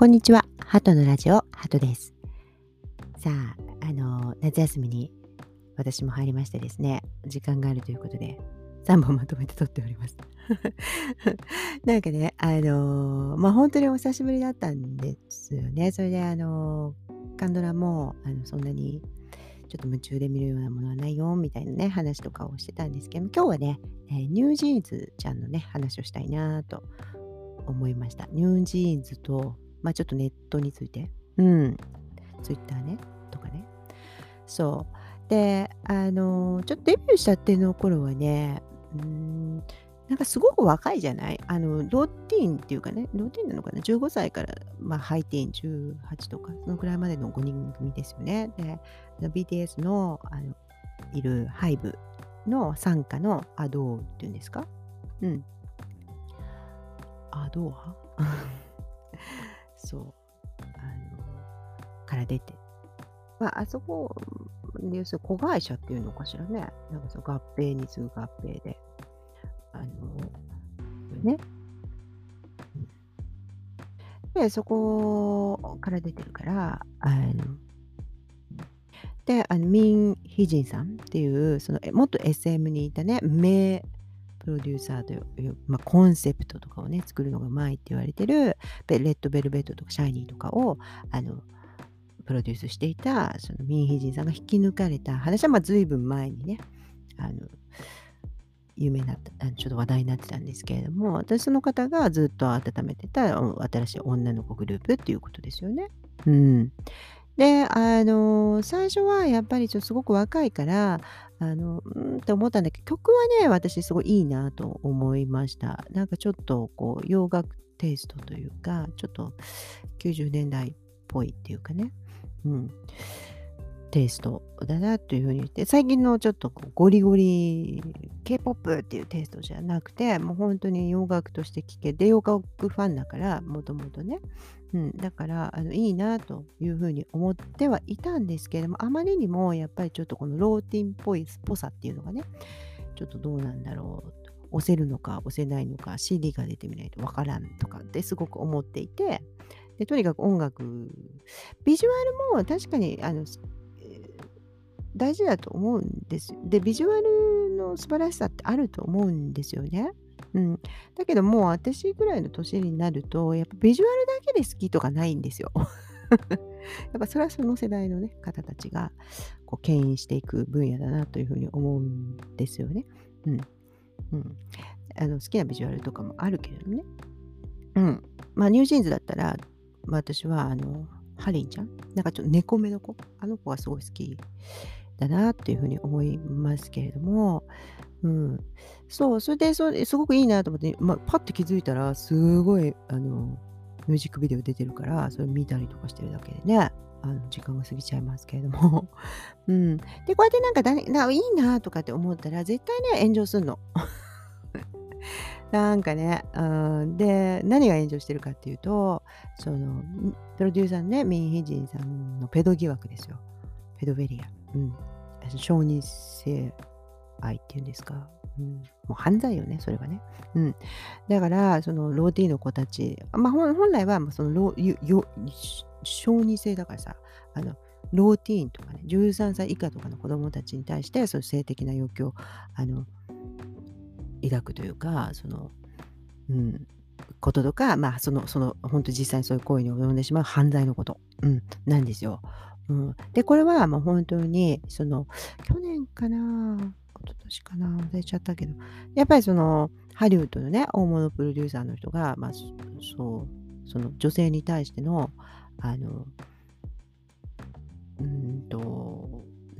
こんにちは。ハトのラジオ、ハトです。さあ、あの、夏休みに私も入りましてですね、時間があるということで、3本まとめて撮っております。なんかね、あのまあ、本当にお久しぶりだったんですよね。それで、あの韓ドラも、あの、そんなに、ちょっと夢中で見るようなものはないよ、みたいなね、話とかをしてたんですけど、今日はね、えー、ニュージーンズちゃんのね、話をしたいなと思いました。ニュージーンズと、まあちょっとネットについて、うん、ツイッターね、とかね。そう。で、あの、ちょっとデビューしたての頃はね、うん、なんかすごく若いじゃない？あの、ローティーンっていうかね、ローティーンなのかな ?15 歳から、まあ、ハイティーン18とか、そのくらいまでの5人組ですよね。で、BTS のあのいるハイブの傘下のアドーっていうんですか？うん。アドーハそう、あの、から出て。まあ、あそこ、要するに子会社っていうのかしらね。なんかその合併に次ぐ合併で。あの、ね。で、そこから出てるから、あの、で、あのミン・ヒジンさんっていう、その元 SM にいたね、名プロデューサーという、まあ、コンセプトとかをね、作るのがうまいって言われてる、レッドベルベットとかシャイニーとかを、あの、プロデュースしていた、そのミンヒジンさんが引き抜かれた話は、まあ、随分前にね、あの、有名なちょっと話題になってたんですけれども、私その方がずっと温めてた新しい女の子グループっていうことですよね。うん。で、あの、最初はやっぱりちょっとすごく若いから、あの、うんって思ったんだけど、曲はね、私すごいいいなと思いました。なんかちょっとこう、洋楽テイストというか、ちょっと90年代っぽいっていうかね、うん、テイストだなというふうに言って、最近のちょっとゴリゴリ K-POP っていうテイストじゃなくて、もう本当に洋楽として聴けて、洋楽ファンだから、もともとね、うん、だからあのいいなというふうに思ってはいたんですけれどもあまりにもやっぱりちょっとこのローティンっぽいっぽさっていうのがねちょっとどうなんだろう押せるのか押せないのか CD が出てみないとわからんとかってすごく思っていてでとにかく音楽ビジュアルも確かにあの大事だと思うんですでビジュアルの素晴らしさってあると思うんですよね。うん。だけどもう私ぐらいの年になると、やっぱビジュアルだけで好きとかないんですよ。やっぱそれはその世代のね、方たちがこう牽引していく分野だなというふうに思うんですよね。うん。うん。あの好きなビジュアルとかもあるけれどね。うん。まあニュージーンズだったら、まあ、私はあの、ハリーちゃん？なんかちょっと猫目の子？あの子がすごい好きだなっていうふうに思いますけれども、うん。そう、それで、それすごくいいなと思って、まあ、パッて気づいたら、すごい、あの、ミュージックビデオ出てるから、それ見たりとかしてるだけでね、あの時間が過ぎちゃいますけれども。うん。で、こうやってなんかだないいなとかって思ったら、絶対ね、炎上すんの。なんかね、うん、で、何が炎上してるかっていうと、その、プロデューサーのね、ミン・ヒジンさんのペド疑惑ですよ。ペドベリア。うん。小児性愛っていうんですか。うん、もう犯罪よね、それはね。うん、だから、そのローティーの子たち、まあ、本来はそのロよ小児性だからさ、あのローティーンとかね、13歳以下とかの子供たちに対して、その性的な欲求をあの抱くというか、その、うん、こととか、まあ、その、その、本当実際にそういう行為に及んでしまう犯罪のこと、うん、なんですよ。うん、で、これはもう本当に、その、去年かな、一昨年かな、忘れちゃったけど、やっぱりその、ハリウッドのね、大物プロデューサーの人が、まあ、そう、その女性に対しての、あの、うんと、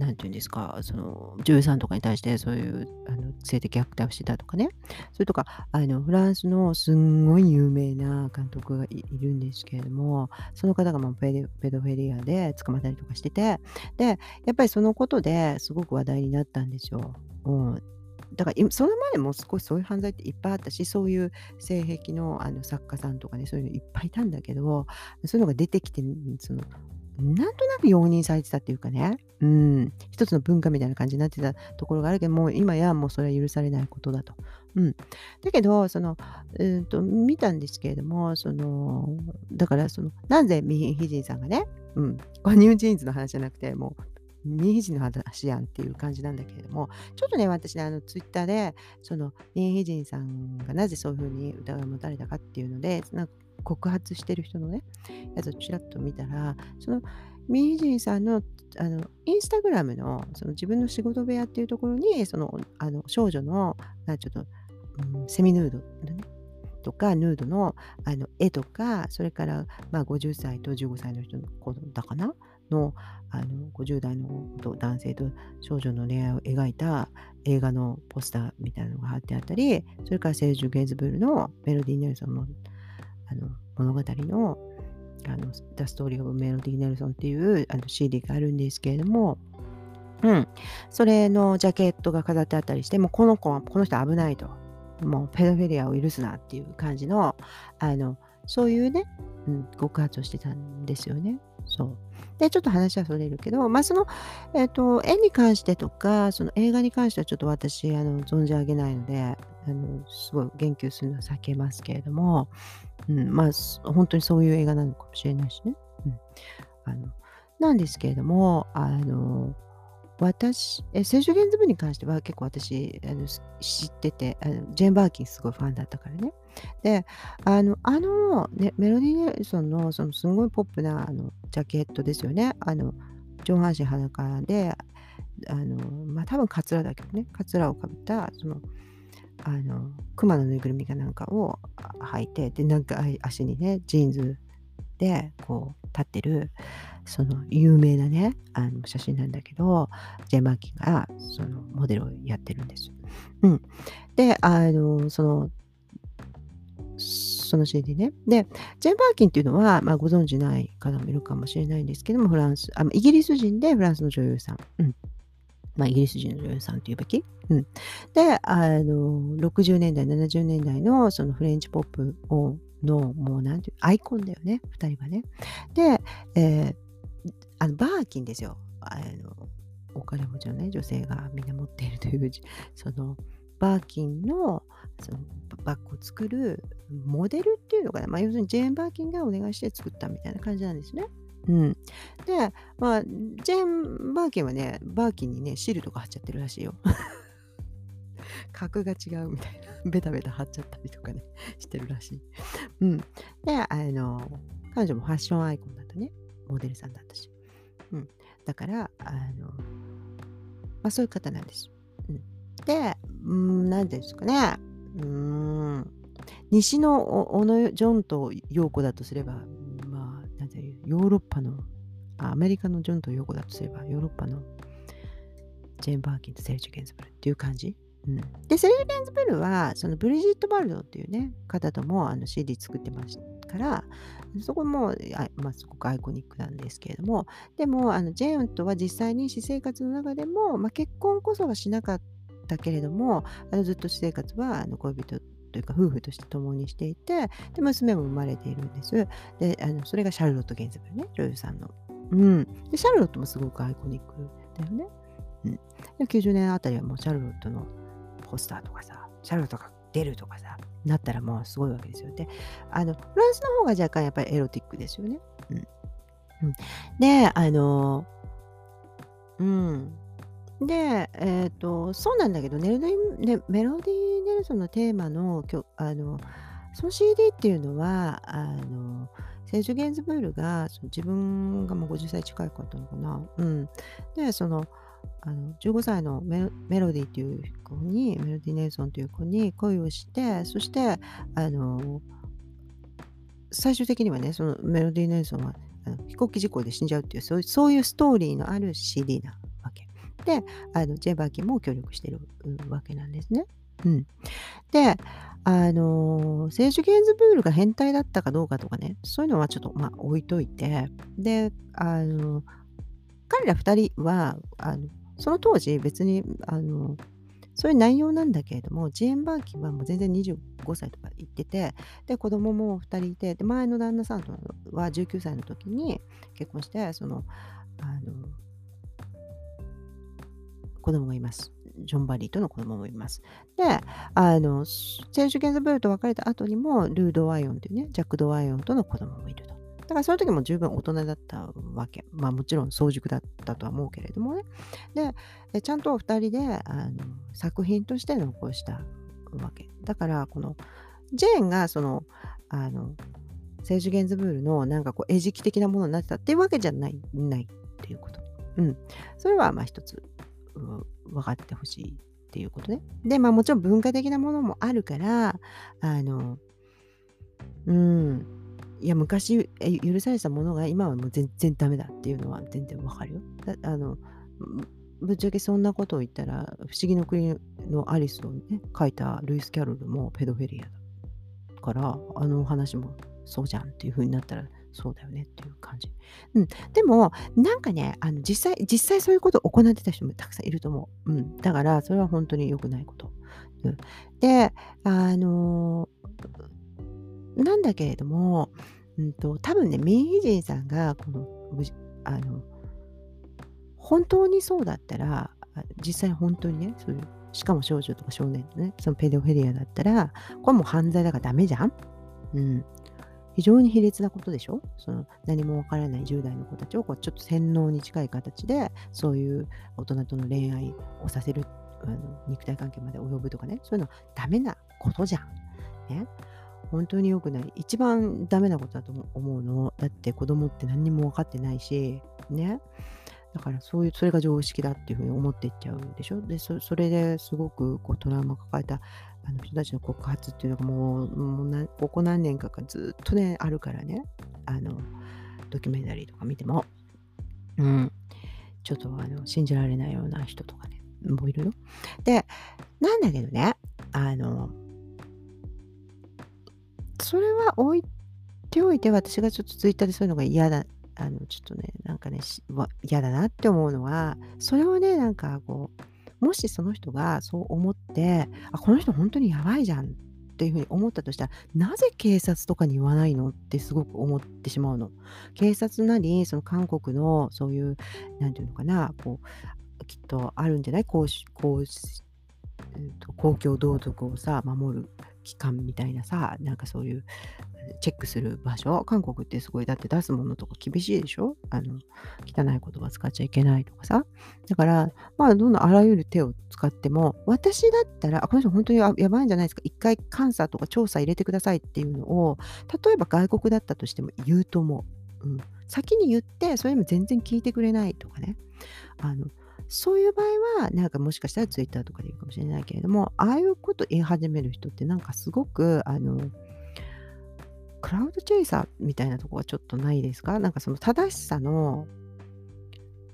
なんていうんですか、その女優さんとかに対してそういうあの性的虐待をしてたとかね、それとかあのフランスのすんごい有名な監督がいるんですけれども、その方がもうペドフェリアで捕まったりとかしてて、で、やっぱりそのことですごく話題になったんですよ。うんだからそれまでも少しそういう犯罪っていっぱいあったしそういう性癖のあの作家さんとかねそういうのいっぱいいたんだけどそういうのが出てきてそのなんとなく容認されてたっていうかね、うん、一つの文化みたいな感じになってたところがあるけどもう今やもうそれは許されないことだと。うん、だけどその、えーと、見たんですけれどもそのだからそのなぜミーヒジンさんがね、うん、これニュージーンズの話じゃなくてもうミーヒジンの話やんっていう感じなんだけれどもちょっとね私ねあのツイッターでそのミーヒジンさんがなぜそういうふうに疑いを持たれたかっていうのでなんか告発してる人のね、やつをちらっと見たら、そのミージンさんのあのインスタグラムのその自分の仕事部屋っていうところに、そのあの少女のちょっと、うん、セミヌードのね、とかヌードのあの絵とかそれから、まあ、50歳と15歳の人の子だかな？のあの50代の男性と少女の恋愛を描いた映画のポスターみたいなのが貼ってあったりそれからセージュ・ゲイズブルのメロディー・ネルソンのあの物語のあの The Story of Melody Nelson っていうあの CD があるんですけれども、うん、それのジャケットが飾ってあったりして、もうこの子は、この人危ないと、もうペドフィリアを許すなっていう感じの、あの、そういうね、うん、告発をしてたんですよね。そう。で、ちょっと話はそれるけど、まあ、その、えっ、ー、と、絵に関してとか、その映画に関してはちょっと私、あの、存じ上げないので、あの、すごい言及するのは避けますけれども、うん、まあ、本当にそういう映画なのかもしれないしね。うん。あの、なんですけれども、あの、私、え聖書原図部に関しては結構私あの知っててあの、ジェーン・バーキンすごいファンだったからね。で、あの、あの、ね、メロディー・ネルソンのそのすごいポップなあのジャケットですよね。あの、上半身裸で、あの、まあ多分カツラだけどね、カツラをかぶった、その、あの、熊のぬいぐるみかなんかを履いて、で、なんか足にね、ジーンズで、こう、立ってる、その有名なね、あの写真なんだけど、ジェン・マーキンがそのモデルをやってるんです。うん。で、あの、その、その CD ね。で、ジェン・バーキンっていうのは、まあ、ご存知ない方もいるかもしれないんですけども、フランス、あイギリス人でフランスの女優さん。うん。まあ、イギリス人の女優さんというべき。うん。で、あの、60年代、70年代のそのフレンチポップをの、もうなんていう、アイコンだよね、二人はね。で、えー、あの、バーキンですよ。あの、お金持ちのね、女性がみんな持っているという、その、バーキンのそのバッグを作るモデルっていうのかな、まあ、要するにジェーン・バーキンがお願いして作ったみたいな感じなんですね。うん、で、まあ、ジェーン・バーキンはね、バーキンにね、シールとか貼っちゃってるらしいよ。格が違うみたいな、ベタベタ貼っちゃったりとかね、してるらしい。うん。で、あの、彼女もファッションアイコンだったね、モデルさんだったし。うん。だから、あの、まあそういう方なんです。うん。で、うん、何ですかね。うん。西の小野ジョンと陽子だとすれば、まあ、なんていう、ヨーロッパの、アメリカのジョンと陽子だとすれば、ヨーロッパのジェーン・バーキンとセルジュ・ゲンズブルっていう感じ。うん、で、セルジュ・ゲンズブルは、そのブリジット・バルドっていうね、方ともあの CD 作ってましたから、そこも、あまあ、すごくアイコニックなんですけれども、でも、あのジェーンとは実際に私生活の中でも、まあ、結婚こそはしなかったけれども、あのずっと私生活はあの恋人というか夫婦として共にしていて、で娘も生まれているんです。で、あのそれがシャルロット・ゲンズブルね、女優さんの。うん。で、シャルロットもすごくアイコニックだよね。うん。で90年あたりはもうシャルロットのポスターとかさ、シャルロットが出るとかさ、なったらもうすごいわけですよ。で、あの、フランスの方が若干やっぱりエロティックですよね。うん。うん、で、あの、うん。で、えっ、ー、と、そうなんだけど、ネルディね、メロディー・ネルソンのテーマのあのその CD っていうのは、あの、セージュ・ゲンズブールがその自分がもう50歳近いかったのかな。うん。で、その、あの15歳のメロディっていう子に、メロディ・ネルソンという子に恋をして、そして、あの、最終的にはね、そのメロディ・ネルソンはあの飛行機事故で死んじゃうっていうそういう、そういうストーリーのある CD なわけ。で、あのジェバーキンも協力してるわけなんですね。うん、で、あのー、セージュ・ゲンズブールが変態だったかどうかとかね、そういうのはちょっと、まあ、置いといて、で、あの彼ら2人は、あのその当時別に、あのそういう内容なんだけれども、ジェーン・バーキンはもう全然25歳とか行ってて、で、子供も2人いて、で、前の旦那さんとは19歳の時に結婚して、その、あの、子供がいます。ジョン・バリーとの子供もいます。で、あの、セージュ・ゲンズブルと別れた後にも、ルード・ワイオンというね、ジャック・ド・ワイオンとの子供もいると。だからその時も十分大人だったわけ。まあもちろん早熟だったとは思うけれどもね。で、ちゃんと2人であの作品として残したわけ。だからこのジェーンがその、あの、セージュ・ゲンズブールのなんかこう餌食的なものになってたっていうわけじゃない、ないっていうこと。うん。それはまあ一つ、分かってほしいっていうことね。で、まあもちろん文化的なものもあるから、あの、うん、いや、昔許されたものが今はもう全然ダメだっていうのは全然わかるよ。あのぶっちゃけそんなことを言ったら、不思議の国のアリスをね、書いたルイス・キャロルもペドフェリアだから、あの話もそうじゃんっていう風になったら、そうだよねっていう感じ。うん。でも、なんかね、あの実際、実際そういうことを行ってた人もたくさんいると思う。うん。だから、それは本当に良くないこと。うん、で、あのーなんだけれども、うんと、多分ね、ミンヒジンさんが、この、あの、本当にそうだったら、実際本当にね、そういう、しかも少女とか少年とね、そのペドフェリアだったら、これも犯罪だからダメじゃん？うん。非常に卑劣なことでしょ？その何もわからない10代の子たちをこうちょっと洗脳に近い形でそういう大人との恋愛をさせるあの肉体関係まで及ぶとかねそういうのはダメなことじゃん。ね、本当に良くない。一番ダメなことだと思うの。だって子供って何にも分かってないし、ね。だからそういう、それが常識だっていうふうに思っていっちゃうでしょ。で、そそれですごくこうトラウマ抱えたあの人たちの告発っていうのがもう、もうなここ何年かかずっとね、あるからね。あの、ドキュメンタリーとか見ても。うん。ちょっとあの信じられないような人とかね、もういるよ。で、なんだけどね、あの、それは置いておいて、私がちょっとツイッターでそういうのが嫌だ、あの、ちょっとね、なんかね、嫌だなって思うのは、それをね、なんかこう、もしその人がそう思って、あ、この人本当にやばいじゃんっていうふうに思ったとしたら、なぜ警察とかに言わないのってすごく思ってしまうの。警察なり、その韓国のそういう、なんていうのかな、こう、きっとあるんじゃない？こう、こう、公共道徳をさ、守る機関みたいなさ、なんかそういうチェックする場所、韓国ってすごいだって出すものとか厳しいでしょ？あの、汚い言葉使っちゃいけないとかさ。だから、まあ、どんどんあらゆる手を使っても、私だったら、あ、この人本当にやばいんじゃないですか？一回監査とか調査入れてくださいっていうのを、例えば外国だったとしても言うと思う。うん、先に言って、それも全然聞いてくれないとかね。あのそういう場合は、なんかもしかしたらツイッターとかでいいかもしれないけれども、ああいうこと言い始める人ってなんかすごく、あの、クラウドチェイサーみたいなとこはちょっとないですか？なんかその正しさの、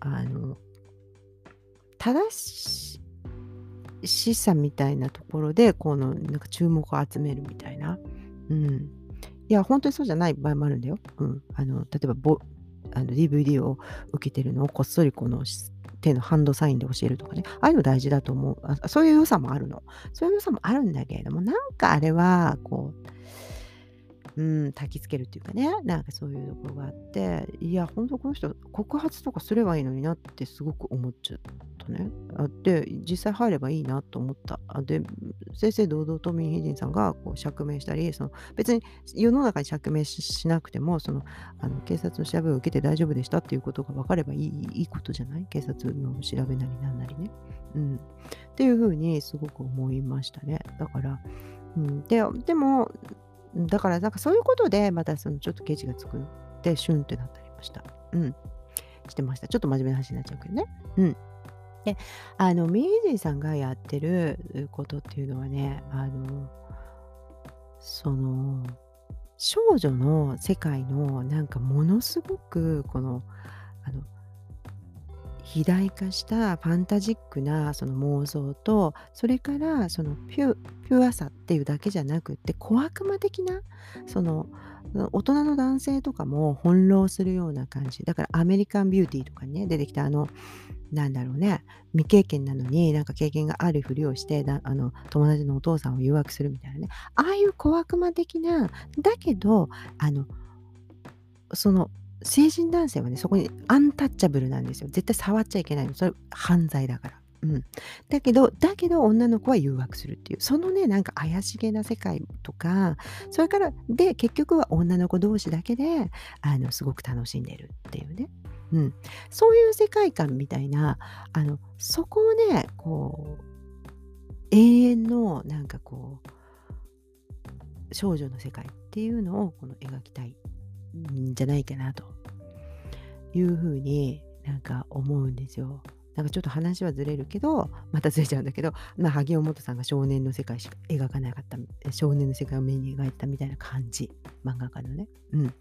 あの、正しさみたいなところで、この、なんか注目を集めるみたいな。うん。いや、本当にそうじゃない場合もあるんだよ。うん。あの、例えばボ、あの DVD を受けてるのをこっそりこの手のハンドサインで教えるとかね、ああいうの大事だと思うあ。そういう良さもあるの。そういう良さもあるんだけれども、なんかあれは、こう、うん、焚きつけるっていうかね、なんかそういうところがあって、いや、本当この人、告発とかすればいいのになってすごく思っちゃったね。あで、実際入ればいいなと思った。あで、正々堂々とミンヒジンさんがこう釈明したり、その別に世の中に釈明しなくても、そのあの警察の調べを受けて大丈夫でしたっていうことが分かればいいいいことじゃない？警察の調べなりなんなりね。うん。っていうふうにすごく思いましたね。だから、うん、ででも、だからなんかそういうことでまたそのちょっとケチがつくってシュンってなったりました。うん。してました。ちょっと真面目な話になっちゃうけどね。うん。で、あの、ミージーさんがやってることっていうのはね、あの、その、少女の世界のなんかものすごくこの、あの、肥大化したファンタジックなその妄想とそれからそのピュアさっていうだけじゃなくって小悪魔的なその大人の男性とかも翻弄するような感じ。だからアメリカンビューティーとかね出てきたあのなんだろうね未経験なのになんか経験があるふりをしてあの友達のお父さんを誘惑するみたいなね。ああいう小悪魔的なだけどあのその成人男性はねそこにアンタッチャブルなんですよ。絶対触っちゃいけないの。それ犯罪だから。うん、だけどだけど女の子は誘惑するっていう。そのねなんか怪しげな世界とかそれからで結局は女の子同士だけであのすごく楽しんでるっていうね。うん、そういう世界観みたいなあのそこをねこう永遠のなんかこう少女の世界っていうのをこの描きたい。んじゃないかなというふうになんか思うんですよ。なんかちょっと話はずれるけど、またずれちゃうんだけど、まあ、萩尾本さんが少年の世界しか描かなかった、少年の世界を目に描いたみたいな感じ、漫画家のね。うん。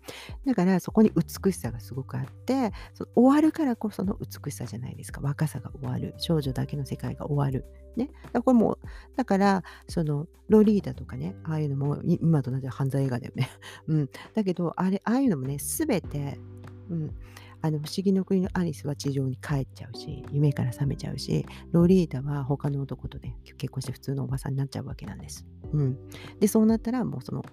だからそこに美しさがすごくあって、そ終わるからこその美しさじゃないですか。若さが終わる。少女だけの世界が終わる。ね。だからこれもだから、その、ロリータとかね、ああいうのも、今と同じ犯罪映画だよね。うん。だけど、あれ、ああいうのもね、すべて、うん。あの不思議の国のアリスは地上に帰っちゃうし夢から覚めちゃうしロリータは他の男とね結婚して普通のおばさんになっちゃうわけなんです。うん、でそうなったらもうその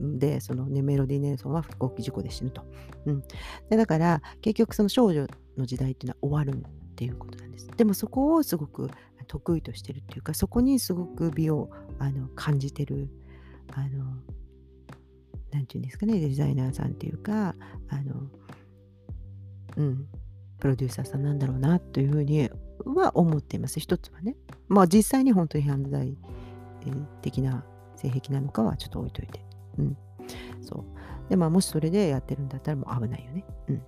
でその、ね、メロディ・ネルソンは飛行機事故で死ぬと。うん、でだから結局その少女の時代っていうのは終わるっていうことなんです。でもそこをすごく得意としてるっていうかそこにすごく美をあの感じてるあのなんていうんですかねデザイナーさんっていうかあのうん、プロデューサーさんなんだろうなというふうには思っています。一つはね。まあ実際に本当に犯罪的な性癖なのかはちょっと置いといて。うん。そう。で、まあもしそれでやってるんだったらもう危ないよね。うん。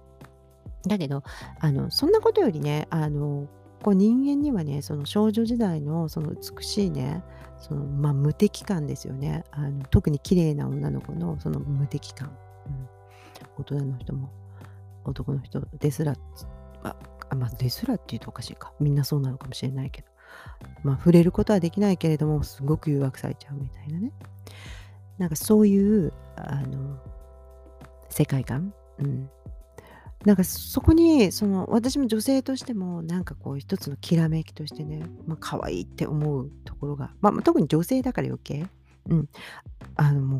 だけど、あの、そんなことよりね、あの、こう人間にはね、その少女時代のその美しいね、そのまあ、無敵感ですよね。あの特に綺麗な女の子のその無敵感。うん、大人の人も男の人ですら、あまあ、ですらっていうとおかしいか。みんなそうなのかもしれないけど。まあ、触れることはできないけれども、すごく誘惑されちゃうみたいなね。なんかそういう、あの、世界観。うん。なんかそこに、その、私も女性としても、なんかこう、一つのきらめきとしてね、まあ、可愛いって思うところが、まあ、特に女性だから余計、うん。あの、も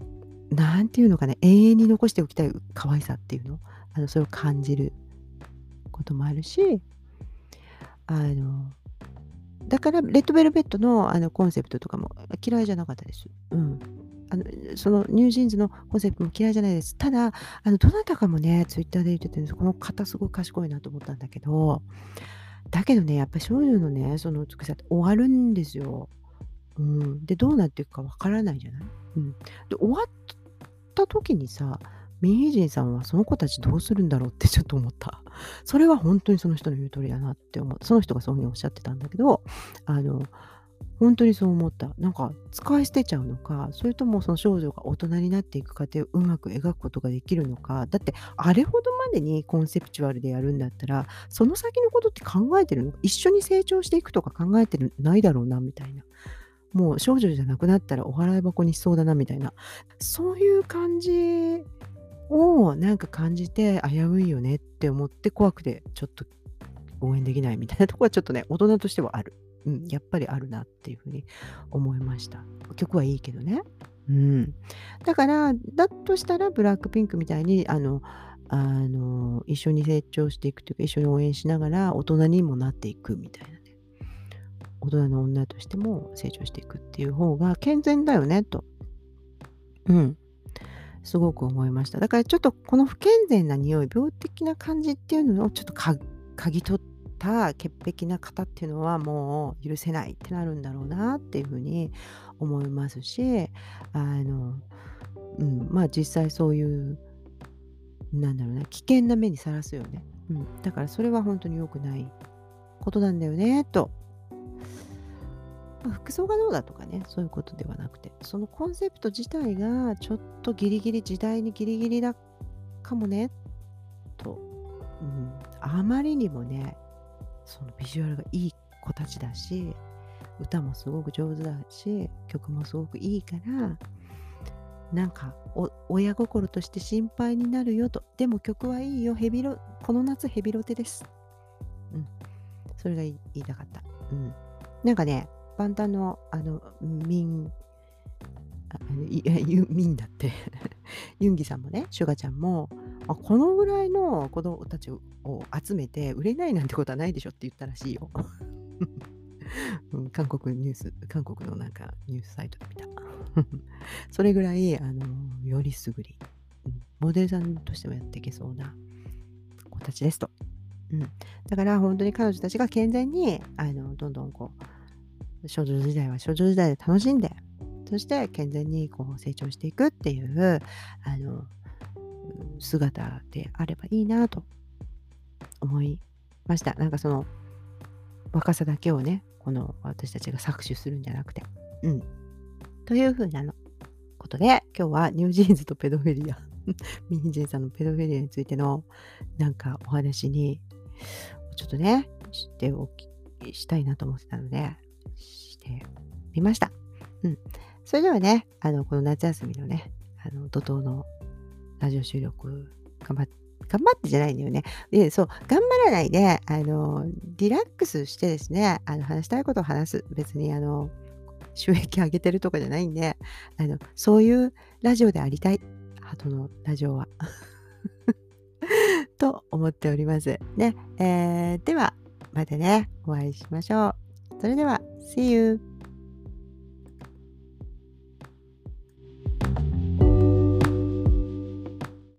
う、なんていうのかね、永遠に残しておきたい可愛さっていうの。あのそれを感じることもあるしあのだからレッドベルベットのあのコンセプトとかも嫌いじゃなかったです。うん。あのそのニュージーンズのコンセプトも嫌いじゃないです。ただ、あのどなたかもね、ツイッターで言ってて、この方すごい賢いなと思ったんだけど、だけどね、やっぱり少女のね、その美しさって終わるんですよ。うん。で、どうなっていくかわからないじゃない？うん。で、終わった時にさ、民営人さんはその子たちどうするんだろうってちょっと思った。それは本当にその人の言う通りだなって思う。その人がそういうふうにおっしゃってたんだけど、あの、本当にそう思った。なんか使い捨てちゃうのか、それともその少女が大人になっていく過程をうまく描くことができるのか。だってあれほどまでにコンセプチュアルでやるんだったら、その先のことって考えてるの？一緒に成長していくとか考えてるないだろうなみたいな。もう少女じゃなくなったらお払い箱にしそうだなみたいな。そういう感じをなんか感じて危ういよねって思って怖くてちょっと応援できないみたいなとこはちょっとね大人としてはある、うん、やっぱりあるなっていうふうに思いました。曲はいいけどね。うん。だからだとしたらブラックピンクみたいにあのあの一緒に成長していくというか一緒に応援しながら大人にもなっていくみたいなね。大人の女としても成長していくっていう方が健全だよねと。うん。すごく思いました。だからちょっとこの不健全な匂い、病的な感じっていうのをちょっと嗅ぎ取った潔癖な方っていうのはもう許せないってなるんだろうなっていうふうに思いますし、あの、うん、まあ実際そういう、なんだろうな、危険な目にさらすよね。うん、だからそれは本当に良くないことなんだよね、とまあ、服装がどうだとかね、そういうことではなくて、そのコンセプト自体がちょっとギリギリ、時代にギリギリだかもね、と、うん、あまりにもね、そのビジュアルがいい子たちだし歌もすごく上手だし曲もすごくいいからなんか親心として心配になるよと。でも曲はいいよヘビロこの夏ヘビロテです。うん。それが言いたかった。うん。なんかねパンタンのあのミンあいユミンだって ユンギさんもねシュガちゃんもあこのぐらいの子供たちを集めて売れないなんてことはないでしょって言ったらしいよ。うん、韓国ニュース、韓国のなんかニュースサイトで見た。それぐらい、あの、よりすぐり、うん、モデルさんとしてもやっていけそうな子たちですと。うん、だから本当に彼女たちが健全に、あの、どんどんこう、少女時代は少女時代で楽しんで、そして健全にこう成長していくっていう、あの、姿であればいいなと思いました。なんかその若さだけをね、この私たちが搾取するんじゃなくて。うん。というふうなのことで、今日はニュージーンズとペドフィリア、ミンジンさんのペドフィリアについてのなんかお話に、ちょっとね、しておきしたいなと思ってたので、してみました。うん。それではね、あの、この夏休みのね、あの、怒涛のラジオ収録頑張って、頑張ってじゃないんだよね。で、そう、頑張らないで、あの、リラックスしてですね、あの、話したいことを話す。別に、あの、収益上げてるとかじゃないんで、あの、そういうラジオでありたい。ハトのラジオは。と思っております。ね。えー、では、またね、お会いしましょう。それでは、See you!